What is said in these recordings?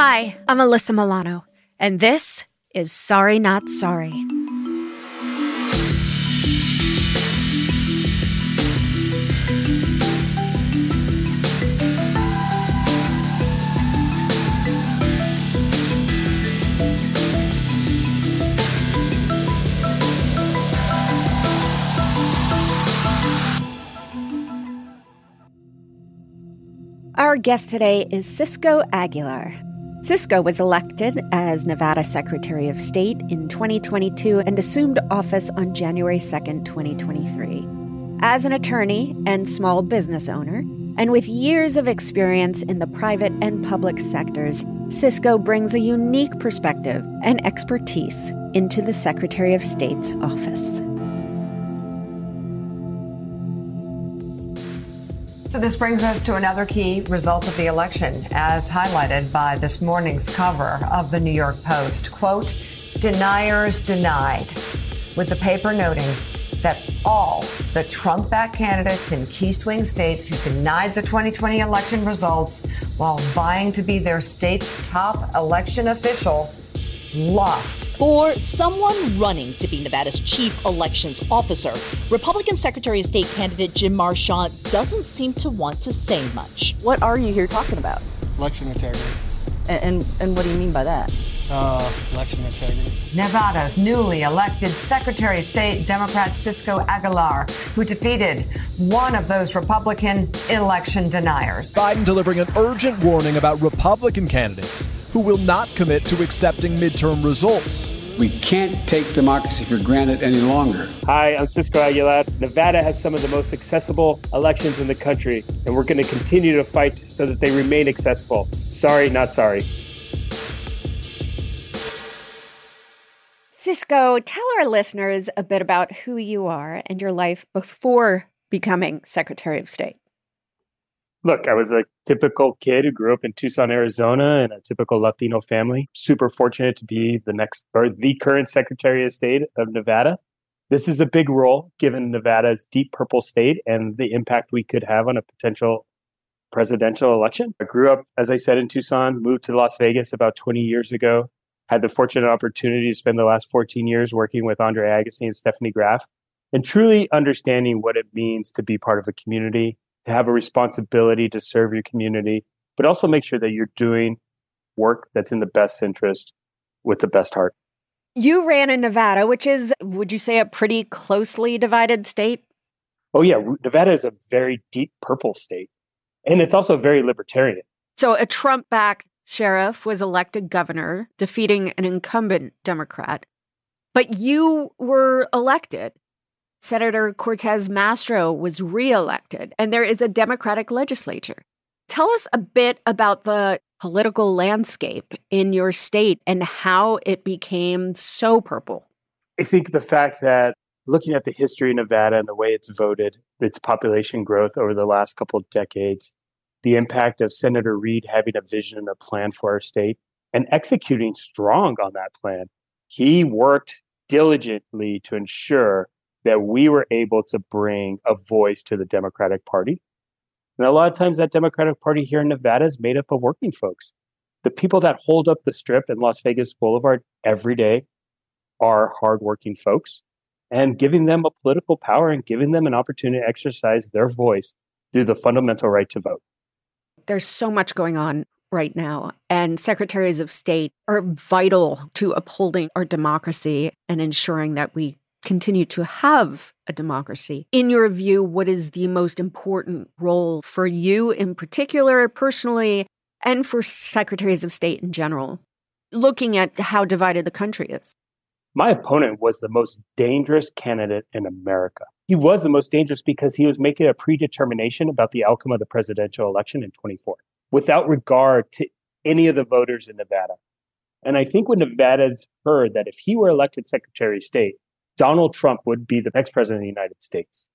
Hi, I'm Alyssa Milano, and this is Sorry Not Sorry. Our guest today is Cisco Aguilar. Cisco was elected as Nevada Secretary of State in 2022 and assumed office on January 2, 2023. As an attorney and small business owner, and with years of experience in the private and public sectors, Cisco brings a unique perspective and expertise into the Secretary of State's office. So, this brings us to another key result of the election, as highlighted by this morning's cover of the New York Post. Quote, deniers denied, with the paper noting that all the Trump backed candidates in key swing states who denied the 2020 election results while vying to be their state's top election official lost. For someone running to be Nevada's chief elections officer, Republican Secretary of State candidate Jim Marchant doesn't seem to want to say much. What are you here talking about? Election integrity. And, and, and what do you mean by that? Uh, election integrity. Nevada's newly elected Secretary of State, Democrat Cisco Aguilar, who defeated one of those Republican election deniers. Biden delivering an urgent warning about Republican candidates who will not commit to accepting midterm results. We can't take democracy for granted any longer. Hi, I'm Cisco Aguilar. Nevada has some of the most accessible elections in the country, and we're going to continue to fight so that they remain accessible. Sorry, not sorry. Cisco, tell our listeners a bit about who you are and your life before becoming Secretary of State. Look, I was a typical kid who grew up in Tucson, Arizona, in a typical Latino family. Super fortunate to be the next or the current Secretary of State of Nevada. This is a big role given Nevada's deep purple state and the impact we could have on a potential presidential election. I grew up, as I said, in Tucson, moved to Las Vegas about 20 years ago, had the fortunate opportunity to spend the last 14 years working with Andre Agassi and Stefanie Graf and truly understanding what it means to be part of a community have a responsibility to serve your community, but also make sure that you're doing work that's in the best interest with the best heart. You ran in Nevada, which is, would you say, a pretty closely divided state? Oh, yeah. Nevada is a very deep purple state, and it's also very libertarian. So, a Trump backed sheriff was elected governor, defeating an incumbent Democrat. But you were elected. Senator Cortez Masto was reelected, and there is a Democratic legislature. Tell us a bit about the political landscape in your state and how it became so purple. I think the fact that looking at the history of Nevada and the way it's voted, its population growth over the last couple of decades, the impact of Senator Reid having a vision and a plan for our state and executing strong on that plan. He worked diligently to ensure that we were able to bring a voice to the Democratic Party. And a lot of times that Democratic Party here in Nevada is made up of working folks. The people that hold up the strip in Las Vegas Boulevard every day are hardworking folks. And giving them a political power and giving them an opportunity to exercise their voice through the fundamental right to vote. There's so much going on right now, and secretaries of state are vital to upholding our democracy and ensuring that we continue to have a democracy. In your view, what is the most important role for you in particular, personally, and for secretaries of state in general, looking at how divided the country is? My opponent was the most dangerous candidate in America. He was the most dangerous because he was making a predetermination about the outcome of the presidential election in 24 without regard to any of the voters in Nevada. And I think when Nevada's heard that if he were elected Secretary of State, Donald Trump would be the next president of the United States.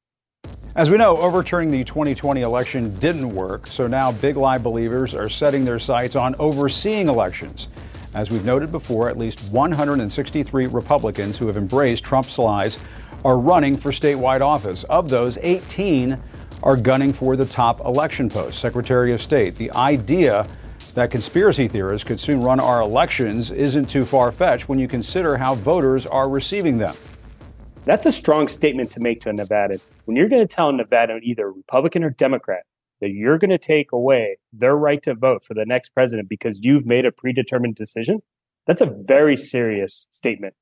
As we know, overturning the 2020 election didn't work, so now Big Lie believers are setting their sights on overseeing elections. As we've noted before, at least 163 Republicans who have embraced Trump's lies are running for statewide office. Of those, 18 are gunning for the top election post, Secretary of State. The idea that conspiracy theorists could soon run our elections isn't too far fetched when you consider how voters are receiving them. That's a strong statement to make to a Nevadan. When you're going to tell a Nevadan, either Republican or Democrat, that you're going to take away their right to vote for the next president because you've made a predetermined decision, that's a very serious statement.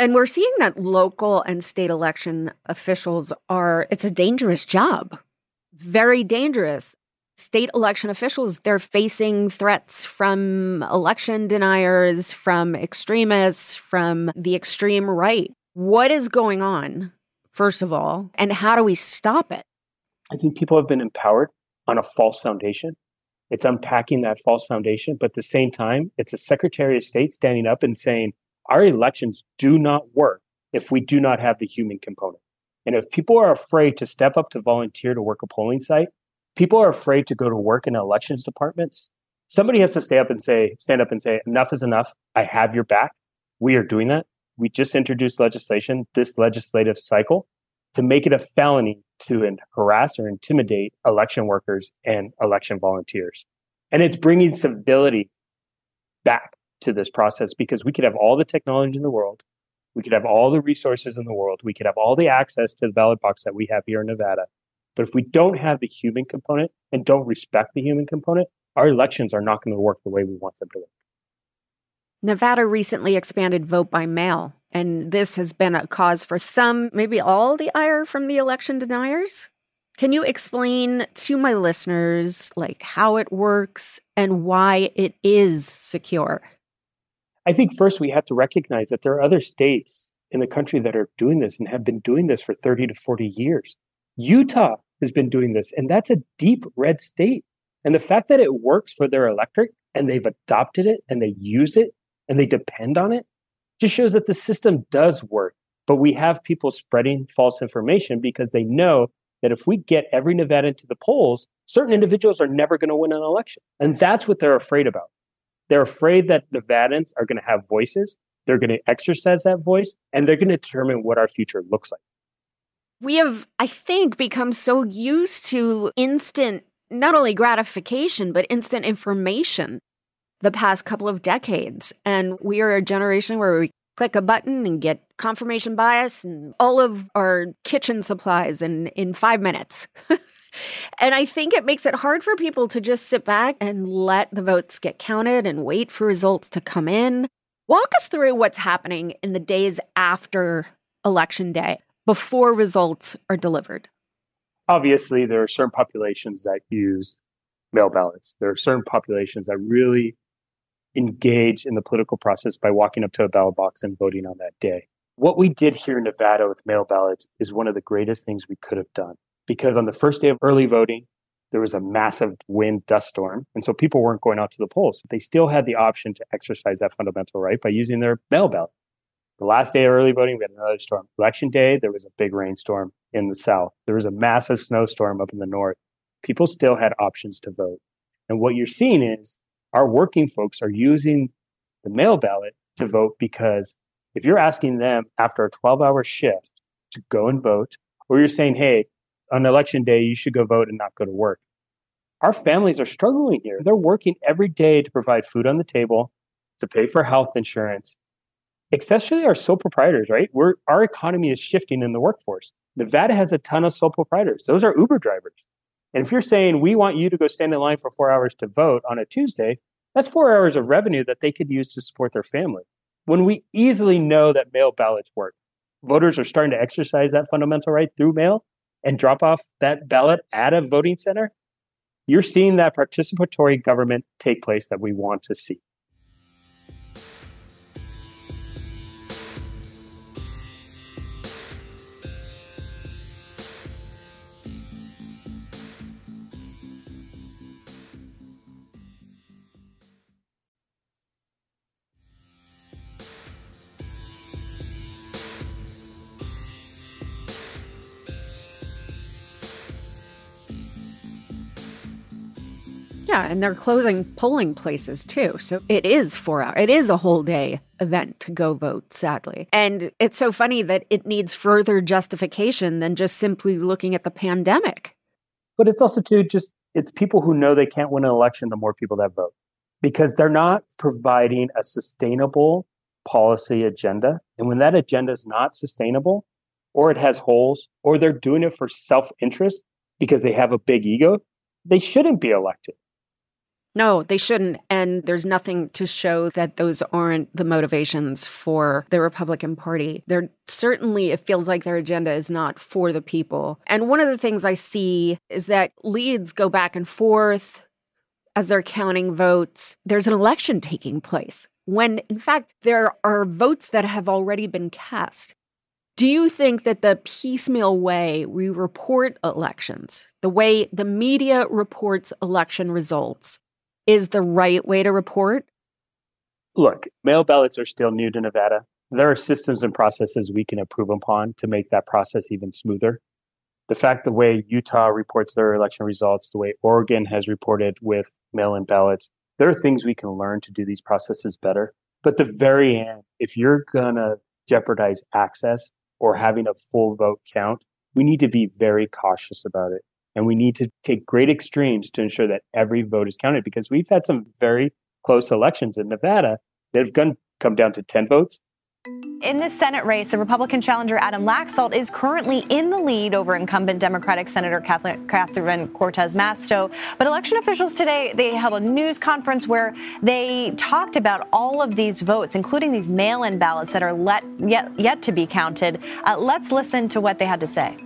And we're seeing that local and state election officials are, it's a dangerous job, very dangerous. State election officials, they're facing threats from election deniers, from extremists, from the extreme right. What is going on, first of all, and how do we stop it? I think people have been empowered on a false foundation. It's unpacking that false foundation, but at the same time, it's a Secretary of State standing up and saying, our elections do not work if we do not have the human component. And if people are afraid to step up to volunteer to work a polling site, people are afraid to go to work in elections departments. Somebody has to stay up and say, stand up and say, enough is enough. I have your back. We are doing that. We just introduced legislation this legislative cycle to make it a felony to harass or intimidate election workers and election volunteers. And it's bringing civility back to this process because we could have all the technology in the world. We could have all the resources in the world. We could have all the access to the ballot box that we have here in Nevada. But if we don't have the human component and don't respect the human component, our elections are not going to work the way we want them to work. Nevada recently expanded vote by mail, and this has been a cause for some, maybe all, the ire from the election deniers. Can you explain to my listeners like how it works and why it is secure? I think first we have to recognize that there are other states in the country that are doing this and have been doing this for 30 to 40 years. Utah has been doing this, and that's a deep red state. And the fact that it works for their electorate and they've adopted it and they use it and they depend on it just shows that the system does work. But we have people spreading false information because they know that if we get every Nevada to the polls, certain individuals are never going to win an election. And that's what they're afraid about. They're afraid that Nevadans are going to have voices, they're going to exercise that voice, and they're going to determine what our future looks like. We have, I think, become so used to instant, not only gratification, but instant information the past couple of decades. And we are a generation where we click a button and get confirmation bias and all of our kitchen supplies in, in five minutes. And I think it makes it hard for people to just sit back and let the votes get counted and wait for results to come in. Walk us through what's happening in the days after election day before results are delivered. Obviously, there are certain populations that use mail ballots. There are certain populations that really engage in the political process by walking up to a ballot box and voting on that day. What we did here in Nevada with mail ballots is one of the greatest things we could have done because on the first day of early voting, there was a massive wind dust storm. And so people weren't going out to the polls. They still had the option to exercise that fundamental right by using their mail ballot. The last day of early voting, we had another storm. Election day, there was a big rainstorm in the south. There was a massive snowstorm up in the north. People still had options to vote. And what you're seeing is our working folks are using the mail ballot to mm-hmm. vote because if you're asking them after a 12 hour shift to go and vote, or you're saying, hey, on election day, you should go vote and not go to work. Our families are struggling here. They're working every day to provide food on the table, to pay for health insurance, especially our sole proprietors, right? We're, our economy is shifting in the workforce. Nevada has a ton of sole proprietors. Those are Uber drivers. And if you're saying we want you to go stand in line for four hours to vote on a Tuesday, that's four hours of revenue that they could use to support their family. When we easily know that mail ballots work, voters are starting to exercise that fundamental right through mail and drop off that ballot at a voting center, you're seeing that participatory government take place that we want to see. Yeah, and they're closing polling places too. So it is four hours. It is a whole day event to go vote, sadly. And it's so funny that it needs further justification than just simply looking at the pandemic. But it's also too just it's people who know they can't win an election the more people that vote. Because they're not providing a sustainable policy agenda. And when that agenda is not sustainable, or it has holes, or they're doing it for self-interest because they have a big ego, they shouldn't be elected. No, they shouldn't. And there's nothing to show that those aren't the motivations for the Republican Party. They're certainly, it feels like their agenda is not for the people. And one of the things I see is that leads go back and forth as they're counting votes. There's an election taking place when, in fact, there are votes that have already been cast. Do you think that the piecemeal way we report elections, the way the media reports election results, is the right way to report? Look, mail ballots are still new to Nevada. There are systems and processes we can improve upon to make that process even smoother. The fact the way Utah reports their election results, the way Oregon has reported with mail in ballots, there are things we can learn to do these processes better. But the very end, if you're going to jeopardize access or having a full vote count, we need to be very cautious about it. And we need to take great extremes to ensure that every vote is counted because we've had some very close elections in Nevada that have gone, come down to 10 votes. In this Senate race, the Republican challenger Adam Laxalt is currently in the lead over incumbent Democratic Senator Catherine Cortez Masto. But election officials today they held a news conference where they talked about all of these votes, including these mail-in ballots that are let, yet yet to be counted. Uh, let's listen to what they had to say.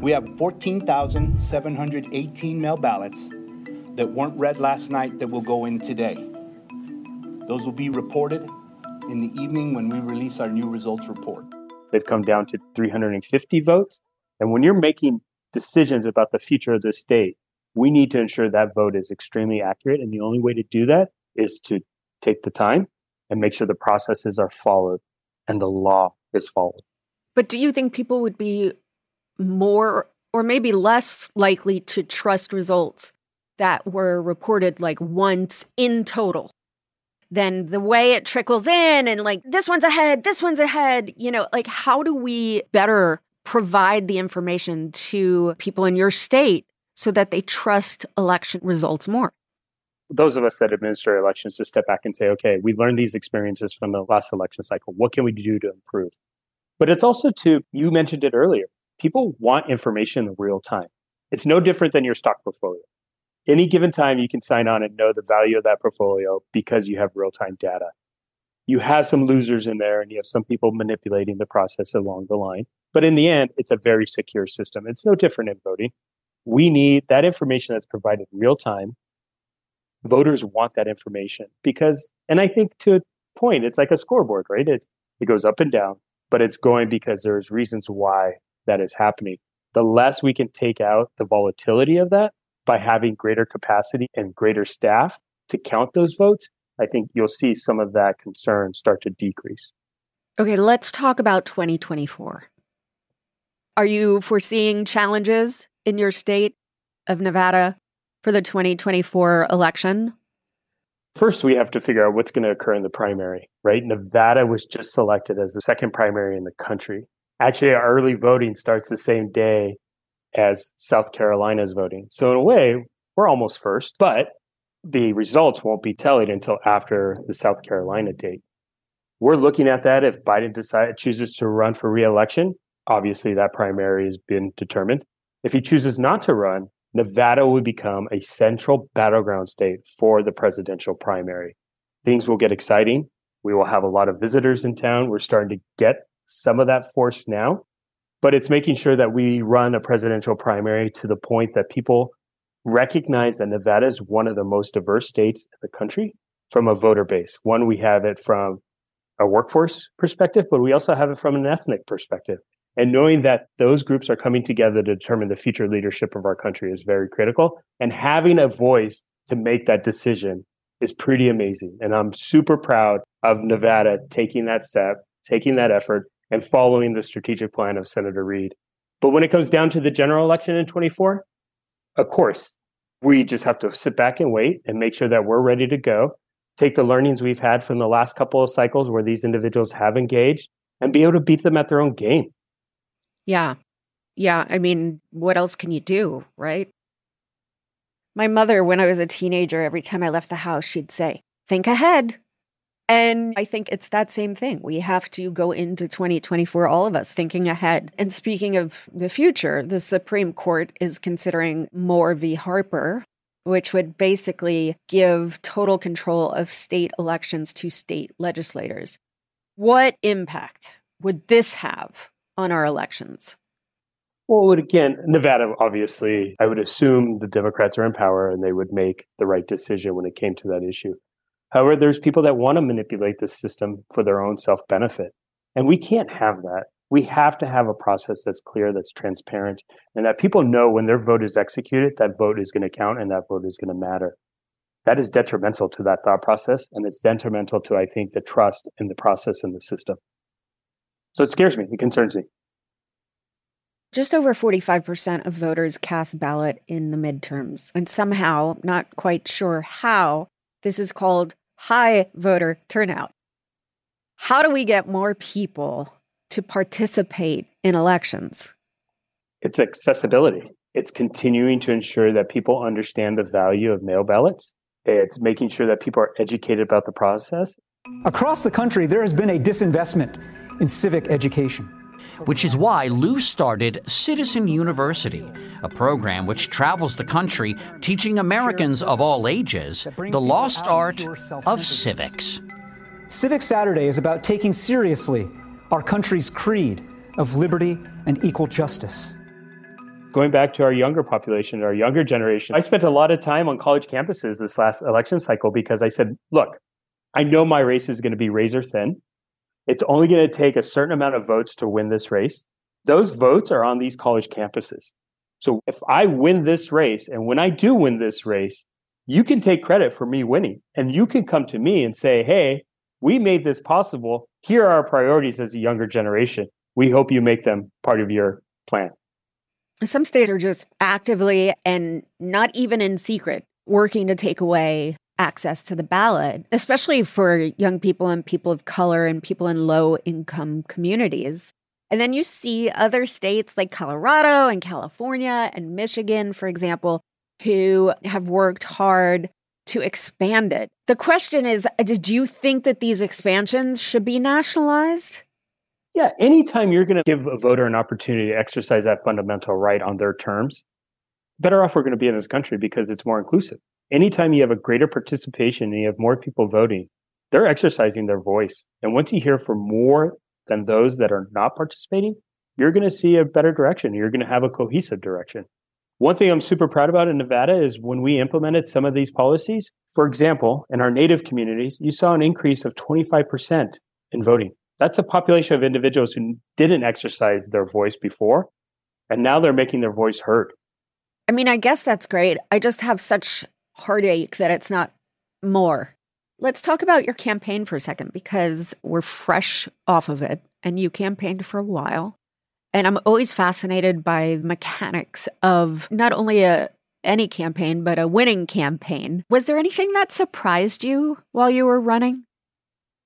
We have 14,718 mail ballots that weren't read last night that will go in today. Those will be reported in the evening when we release our new results report. They've come down to 350 votes. And when you're making decisions about the future of the state, we need to ensure that vote is extremely accurate. And the only way to do that is to take the time and make sure the processes are followed and the law is followed. But do you think people would be more or maybe less likely to trust results that were reported like once in total than the way it trickles in and like this one's ahead, this one's ahead. You know, like how do we better provide the information to people in your state so that they trust election results more? Those of us that administer elections to step back and say, okay, we learned these experiences from the last election cycle. What can we do to improve? But it's also to, you mentioned it earlier, people want information in real time. It's no different than your stock portfolio. Any given time, you can sign on and know the value of that portfolio because you have real time data. You have some losers in there and you have some people manipulating the process along the line. But in the end, it's a very secure system. It's no different in voting. We need that information that's provided real time. Voters want that information because, and I think to a point, it's like a scoreboard, right? It's, it goes up and down, but it's going because there's reasons why that is happening. The less we can take out the volatility of that by having greater capacity and greater staff to count those votes, I think you'll see some of that concern start to decrease. Okay, let's talk about 2024. Are you foreseeing challenges in your state of Nevada for the 2024 election? First, we have to figure out what's going to occur in the primary, right? Nevada was just selected as the second primary in the country. Actually, our early voting starts the same day as South Carolina's voting. So, in a way, we're almost first, but the results won't be tallied until after the South Carolina date. We're looking at that if Biden decides chooses to run for reelection. Obviously, that primary has been determined. If he chooses not to run, Nevada will become a central battleground state for the presidential primary. Things will get exciting. We will have a lot of visitors in town. We're starting to get some of that force now, but it's making sure that we run a presidential primary to the point that people recognize that Nevada is one of the most diverse states in the country from a voter base. One, we have it from a workforce perspective, but we also have it from an ethnic perspective. And knowing that those groups are coming together to determine the future leadership of our country is very critical. And having a voice to make that decision is pretty amazing. And I'm super proud of Nevada taking that step, taking that effort, and following the strategic plan of Senator Reid. But when it comes down to the general election in 24, of course, We just have to sit back and wait and make sure that we're ready to go. Take the learnings we've had from the last couple of cycles where these individuals have engaged and be able to beat them at their own game. Yeah. Yeah. I mean, what else can you do, right? My mother, when I was a teenager, every time I left the house, she'd say, think ahead. And I think it's that same thing. We have to go into 2024, all of us thinking ahead. And speaking of the future, the Supreme Court is considering Moore v. Harper, which would basically give total control of state elections to state legislators. What impact would this have on our elections? Well, again, Nevada, obviously, I would assume the Democrats are in power and they would make the right decision when it came to that issue. However, there's people that want to manipulate the system for their own self benefit. And we can't have that. We have to have a process that's clear, that's transparent, and that people know when their vote is executed, that vote is going to count and that vote is going to matter. That is detrimental to that thought process. And it's detrimental to, I think, the trust in the process and the system. So it scares me. It concerns me. Just over 45% of voters cast ballot in the midterms. And somehow, not quite sure how, this is called high voter turnout. How do we get more people to participate in elections? It's accessibility. It's continuing to ensure that people understand the value of mail ballots. It's making sure that people are educated about the process. Across the country, there has been a disinvestment in civic education which is why Liu started Citizen University, a program which travels the country teaching Americans of all ages the lost art of civics. Civic Saturday is about taking seriously our country's creed of liberty and equal justice. Going back to our younger population, our younger generation, I spent a lot of time on college campuses this last election cycle because I said, look, I know my race is going to be razor thin. It's only going to take a certain amount of votes to win this race. Those votes are on these college campuses. So if I win this race, and when I do win this race, you can take credit for me winning. And you can come to me and say, hey, we made this possible. Here are our priorities as a younger generation. We hope you make them part of your plan. Some states are just actively and not even in secret working to take away access to the ballot, especially for young people and people of color and people in low income communities. And then you see other states like Colorado and California and Michigan, for example, who have worked hard to expand it. The question is uh, do you think that these expansions should be nationalized? Yeah, anytime you're going to give a voter an opportunity to exercise that fundamental right on their terms, better off we're going to be in this country because it's more inclusive anytime you have a greater participation and you have more people voting, they're exercising their voice. And once you hear from more than those that are not participating, you're going to see a better direction. You're going to have a cohesive direction. One thing I'm super proud about in Nevada is when we implemented some of these policies, for example, in our native communities, you saw an increase of 25% in voting. That's a population of individuals who didn't exercise their voice before, and now they're making their voice heard. I mean, I guess that's great. I just have such heartache that it's not more. Let's talk about your campaign for a second because we're fresh off of it and you campaigned for a while. And I'm always fascinated by the mechanics of not only a any campaign, but a winning campaign. Was there anything that surprised you while you were running?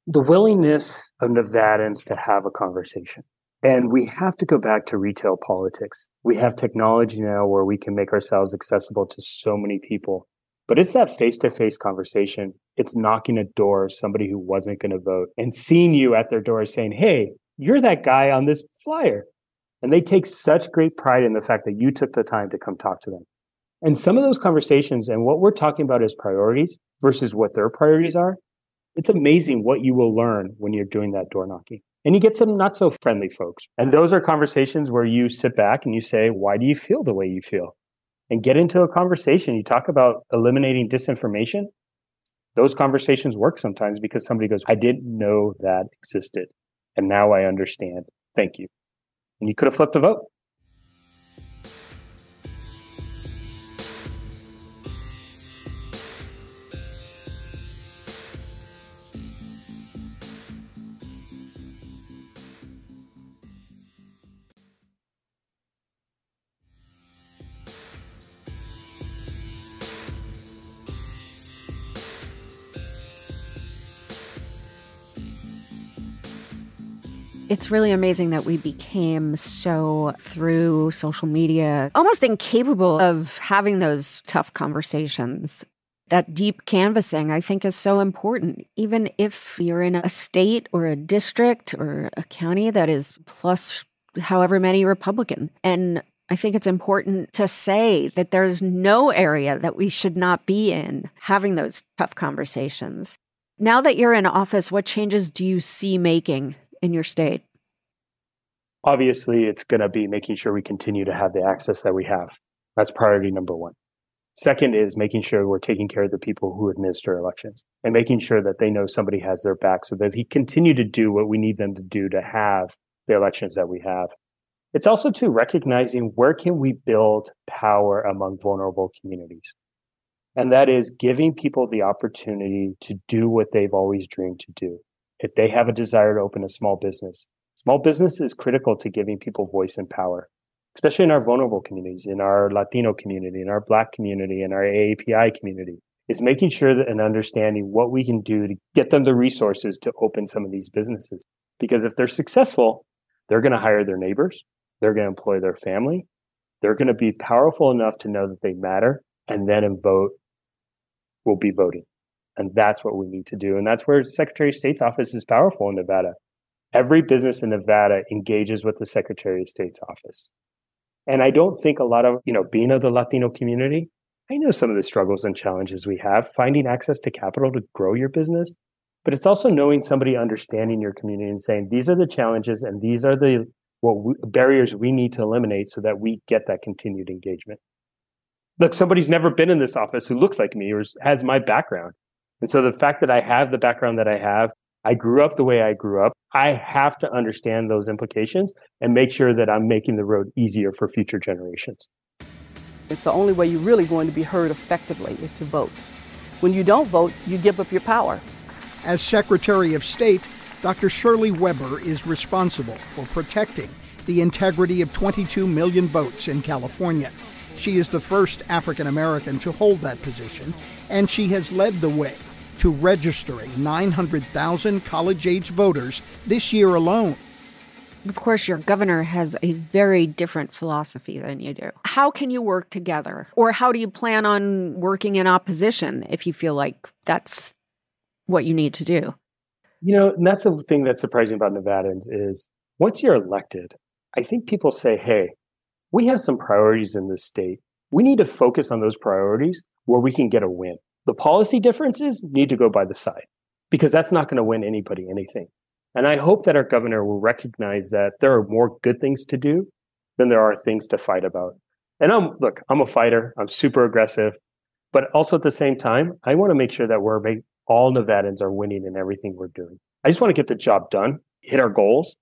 The willingness of Nevadans to have a conversation. And we have to go back to retail politics. We have technology now where we can make ourselves accessible to so many people. But it's that face to face conversation. It's knocking a door, somebody who wasn't going to vote, and seeing you at their door saying, Hey, you're that guy on this flyer. And they take such great pride in the fact that you took the time to come talk to them. And some of those conversations and what we're talking about is priorities versus what their priorities are, it's amazing what you will learn when you're doing that door knocking. And you get some not so friendly folks. And those are conversations where you sit back and you say, Why do you feel the way you feel? And get into a conversation. You talk about eliminating disinformation. Those conversations work sometimes because somebody goes, I didn't know that existed. And now I understand. Thank you. And you could have flipped a vote. It's really amazing that we became so, through social media, almost incapable of having those tough conversations. That deep canvassing, I think, is so important. Even if you're in a state or a district or a county that is plus however many Republican. And I think it's important to say that there's no area that we should not be in having those tough conversations. Now that you're in office, what changes do you see making in your state? Obviously, it's going to be making sure we continue to have the access that we have. That's priority number one. Second is making sure we're taking care of the people who administer elections and making sure that they know somebody has their back so that they continue to do what we need them to do to have the elections that we have. It's also to recognizing where can we build power among vulnerable communities. And that is giving people the opportunity to do what they've always dreamed to do. If they have a desire to open a small business, small business is critical to giving people voice and power, especially in our vulnerable communities, in our Latino community, in our Black community, in our AAPI community, is making sure that and understanding what we can do to get them the resources to open some of these businesses. Because if they're successful, they're going to hire their neighbors, they're going to employ their family, they're going to be powerful enough to know that they matter, and then in vote will be voting. And that's what we need to do. And that's where Secretary of State's office is powerful in Nevada. Every business in Nevada engages with the Secretary of State's office. And I don't think a lot of, you know, being of the Latino community, I know some of the struggles and challenges we have finding access to capital to grow your business. But it's also knowing somebody understanding your community and saying, these are the challenges and these are the what we, barriers we need to eliminate so that we get that continued engagement. Look, somebody's never been in this office who looks like me or has my background. And so the fact that I have the background that I have, I grew up the way I grew up, I have to understand those implications and make sure that I'm making the road easier for future generations. It's the only way you're really going to be heard effectively is to vote. When you don't vote, you give up your power. As Secretary of State, Dr. Shirley Weber is responsible for protecting the integrity of 22 million votes in California. She is the first African American to hold that position, and she has led the way to registering 900,000 college age voters this year alone. Of course, your governor has a very different philosophy than you do. How can you work together? Or how do you plan on working in opposition if you feel like that's what you need to do? You know, and that's the thing that's surprising about Nevadans is once you're elected, I think people say, hey, we have some priorities in this state. We need to focus on those priorities where we can get a win. The policy differences need to go by the side because that's not going to win anybody anything. And I hope that our governor will recognize that there are more good things to do than there are things to fight about. And I'm look, I'm a fighter. I'm super aggressive, but also at the same time, I want to make sure that we're make, all Nevadans are winning in everything we're doing. I just want to get the job done, hit our goals,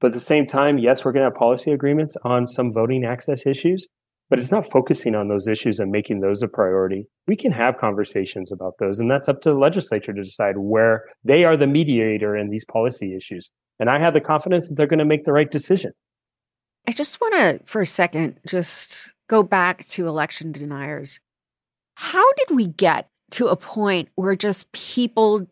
but at the same time, yes, we're going to have policy agreements on some voting access issues, but it's not focusing on those issues and making those a priority. We can have conversations about those, and that's up to the legislature to decide where they are the mediator in these policy issues. And I have the confidence that they're going to make the right decision. I just want to, for a second, just go back to election deniers. How did we get to a point where just people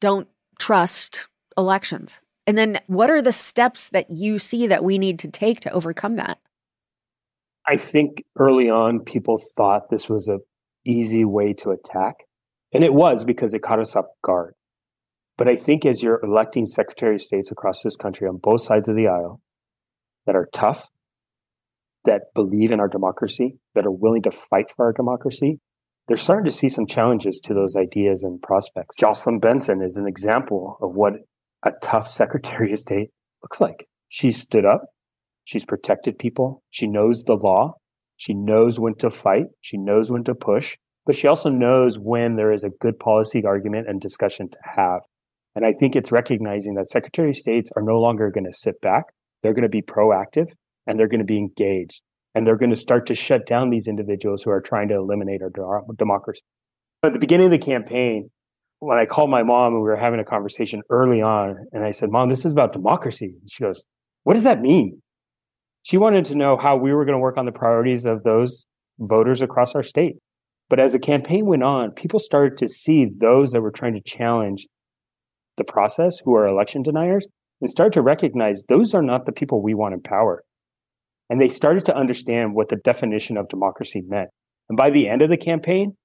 don't trust elections? And then what are the steps that you see that we need to take to overcome that? I think early on people thought this was a easy way to attack. And it was because it caught us off guard. But I think as you're electing Secretary of States across this country on both sides of the aisle that are tough, that believe in our democracy, that are willing to fight for our democracy, they're starting to see some challenges to those ideas and prospects. Jocelyn Benson is an example of what a tough Secretary of State looks like. She stood up. She's protected people. She knows the law. She knows when to fight. She knows when to push, but she also knows when there is a good policy argument and discussion to have. And I think it's recognizing that Secretary of States are no longer going to sit back. They're going to be proactive and they're going to be engaged and they're going to start to shut down these individuals who are trying to eliminate our democracy. At the beginning of the campaign, when I called my mom and we were having a conversation early on, and I said, Mom, this is about democracy. She goes, What does that mean? She wanted to know how we were going to work on the priorities of those voters across our state. But as the campaign went on, people started to see those that were trying to challenge the process, who are election deniers, and start to recognize those are not the people we want in power. And they started to understand what the definition of democracy meant. And by the end of the campaign,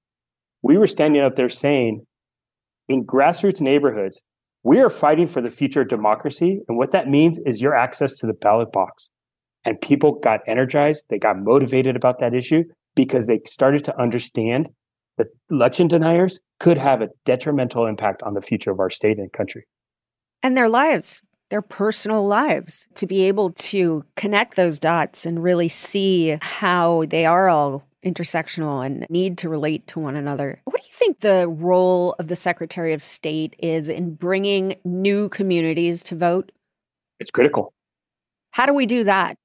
we were standing up there saying, in grassroots neighborhoods, we are fighting for the future of democracy. And what that means is your access to the ballot box. And people got energized, they got motivated about that issue because they started to understand that election deniers could have a detrimental impact on the future of our state and country. And their lives, their personal lives, to be able to connect those dots and really see how they are all intersectional and need to relate to one another. What do you think the role of the Secretary of State is in bringing new communities to vote? It's critical. How do we do that?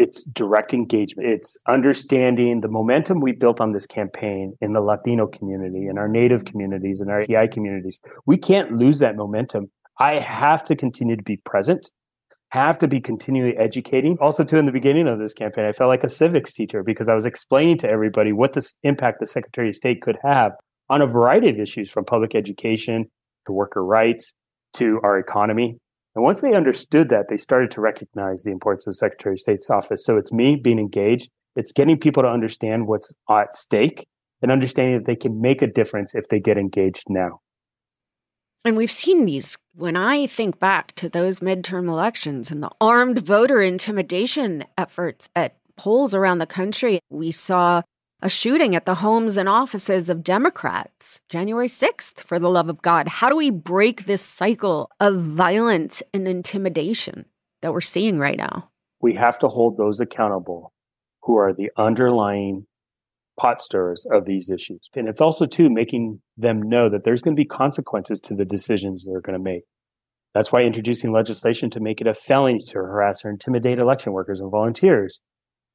It's direct engagement. It's understanding the momentum we built on this campaign in the Latino community, in our Native communities, in our EI communities. We can't lose that momentum. I have to continue to be present have to be continually educating. Also, too, in the beginning of this campaign, I felt like a civics teacher because I was explaining to everybody what this impact the Secretary of State could have on a variety of issues from public education to worker rights to our economy. And once they understood that, they started to recognize the importance of the Secretary of State's office. So it's me being engaged, it's getting people to understand what's at stake and understanding that they can make a difference if they get engaged now. And we've seen these when I think back to those midterm elections and the armed voter intimidation efforts at polls around the country. We saw a shooting at the homes and offices of Democrats January 6th, for the love of God. How do we break this cycle of violence and intimidation that we're seeing right now? We have to hold those accountable who are the underlying pot stirrers of these issues. And it's also, too, making them know that there's going to be consequences to the decisions they're going to make. That's why introducing legislation to make it a felony to harass or intimidate election workers and volunteers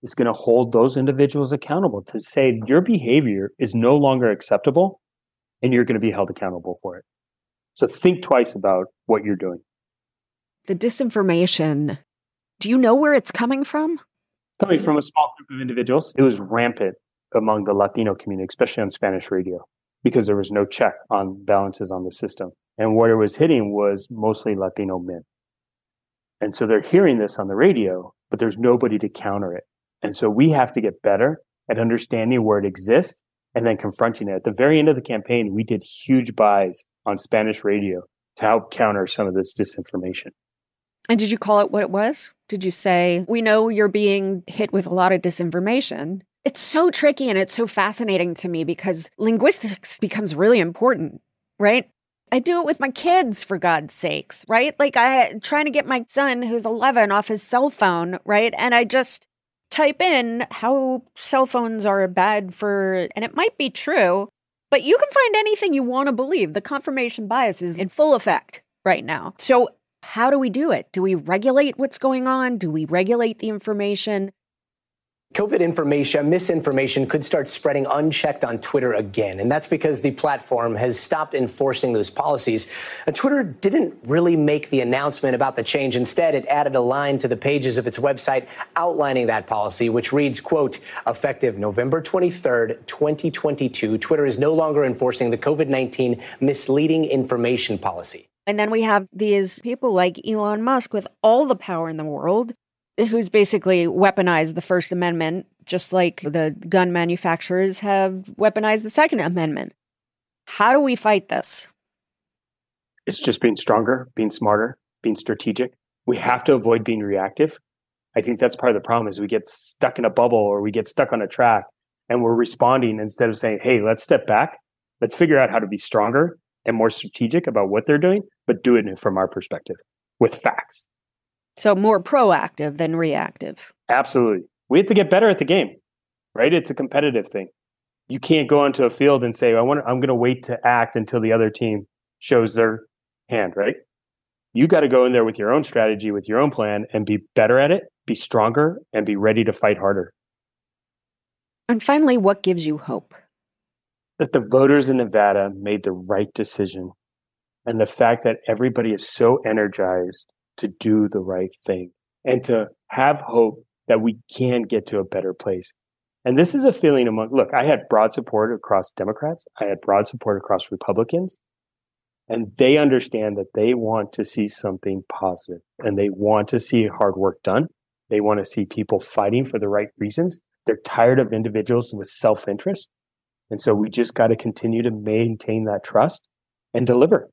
is going to hold those individuals accountable to say your behavior is no longer acceptable and you're going to be held accountable for it. So think twice about what you're doing. The disinformation, do you know where it's coming from? Coming from a small group of individuals. It was rampant among the Latino community, especially on Spanish radio, because there was no check on balances on the system. And what it was hitting was mostly Latino men. And so they're hearing this on the radio, but there's nobody to counter it. And so we have to get better at understanding where it exists and then confronting it. At the very end of the campaign, we did huge buys on Spanish radio to help counter some of this disinformation. And did you call it what it was? Did you say, we know you're being hit with a lot of disinformation? It's so tricky and it's so fascinating to me because linguistics becomes really important, right? I do it with my kids for God's sakes, right? Like I trying to get my son who's 11 off his cell phone, right? And I just type in how cell phones are bad for and it might be true, but you can find anything you want to believe. The confirmation bias is in full effect right now. So how do we do it? Do we regulate what's going on? Do we regulate the information? COVID information, misinformation could start spreading unchecked on Twitter again. And that's because the platform has stopped enforcing those policies. And Twitter didn't really make the announcement about the change. Instead, it added a line to the pages of its website outlining that policy, which reads, quote, effective November 23rd, 2022, Twitter is no longer enforcing the COVID 19 misleading information policy. And then we have these people like Elon Musk with all the power in the world who's basically weaponized the First Amendment, just like the gun manufacturers have weaponized the Second Amendment. How do we fight this? It's just being stronger, being smarter, being strategic. We have to avoid being reactive. I think that's part of the problem is we get stuck in a bubble or we get stuck on a track and we're responding instead of saying, "Hey, let's step back. Let's figure out how to be stronger and more strategic about what they're doing, but do it from our perspective with facts." So more proactive than reactive. Absolutely. We have to get better at the game, right? It's a competitive thing. You can't go onto a field and say, I want I'm going to wait to act until the other team shows their hand, right? You got to go in there with your own strategy, with your own plan and be better at it, be stronger and be ready to fight harder. And finally, what gives you hope? That the voters in Nevada made the right decision. And the fact that everybody is so energized to do the right thing and to have hope that we can get to a better place. And this is a feeling among, look, I had broad support across Democrats. I had broad support across Republicans. And they understand that they want to see something positive and they want to see hard work done. They want to see people fighting for the right reasons. They're tired of individuals with self interest. And so we just got to continue to maintain that trust and deliver.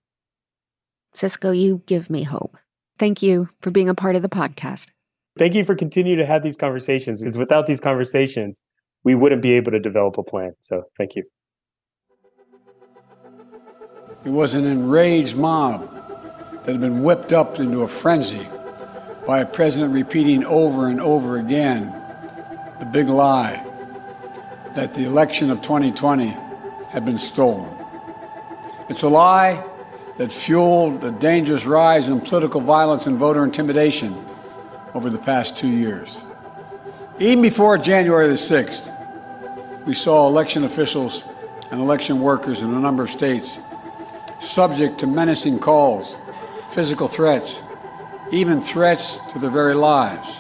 Cisco, you give me hope. Thank you for being a part of the podcast. Thank you for continuing to have these conversations because without these conversations, we wouldn't be able to develop a plan. So thank you. It was an enraged mob that had been whipped up into a frenzy by a president repeating over and over again the big lie that the election of 2020 had been stolen. It's a lie that fueled the dangerous rise in political violence and voter intimidation over the past two years. Even before January the 6th, we saw election officials and election workers in a number of states subject to menacing calls, physical threats, even threats to their very lives.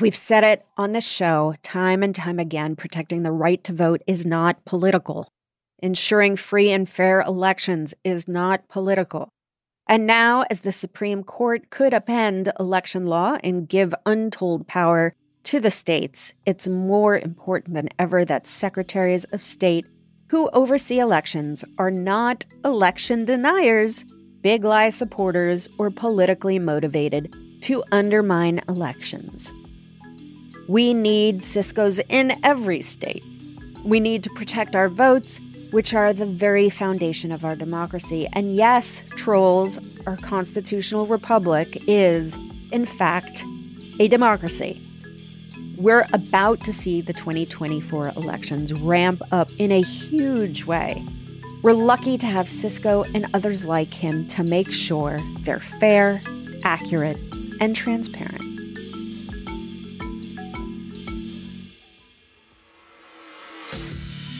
We've said it on this show time and time again protecting the right to vote is not political. Ensuring free and fair elections is not political. And now, as the Supreme Court could append election law and give untold power to the states, it's more important than ever that secretaries of state who oversee elections are not election deniers, big lie supporters, or politically motivated to undermine elections. We need Cisco's in every state. We need to protect our votes, which are the very foundation of our democracy. And yes, trolls, our constitutional republic is, in fact, a democracy. We're about to see the 2024 elections ramp up in a huge way. We're lucky to have Cisco and others like him to make sure they're fair, accurate, and transparent.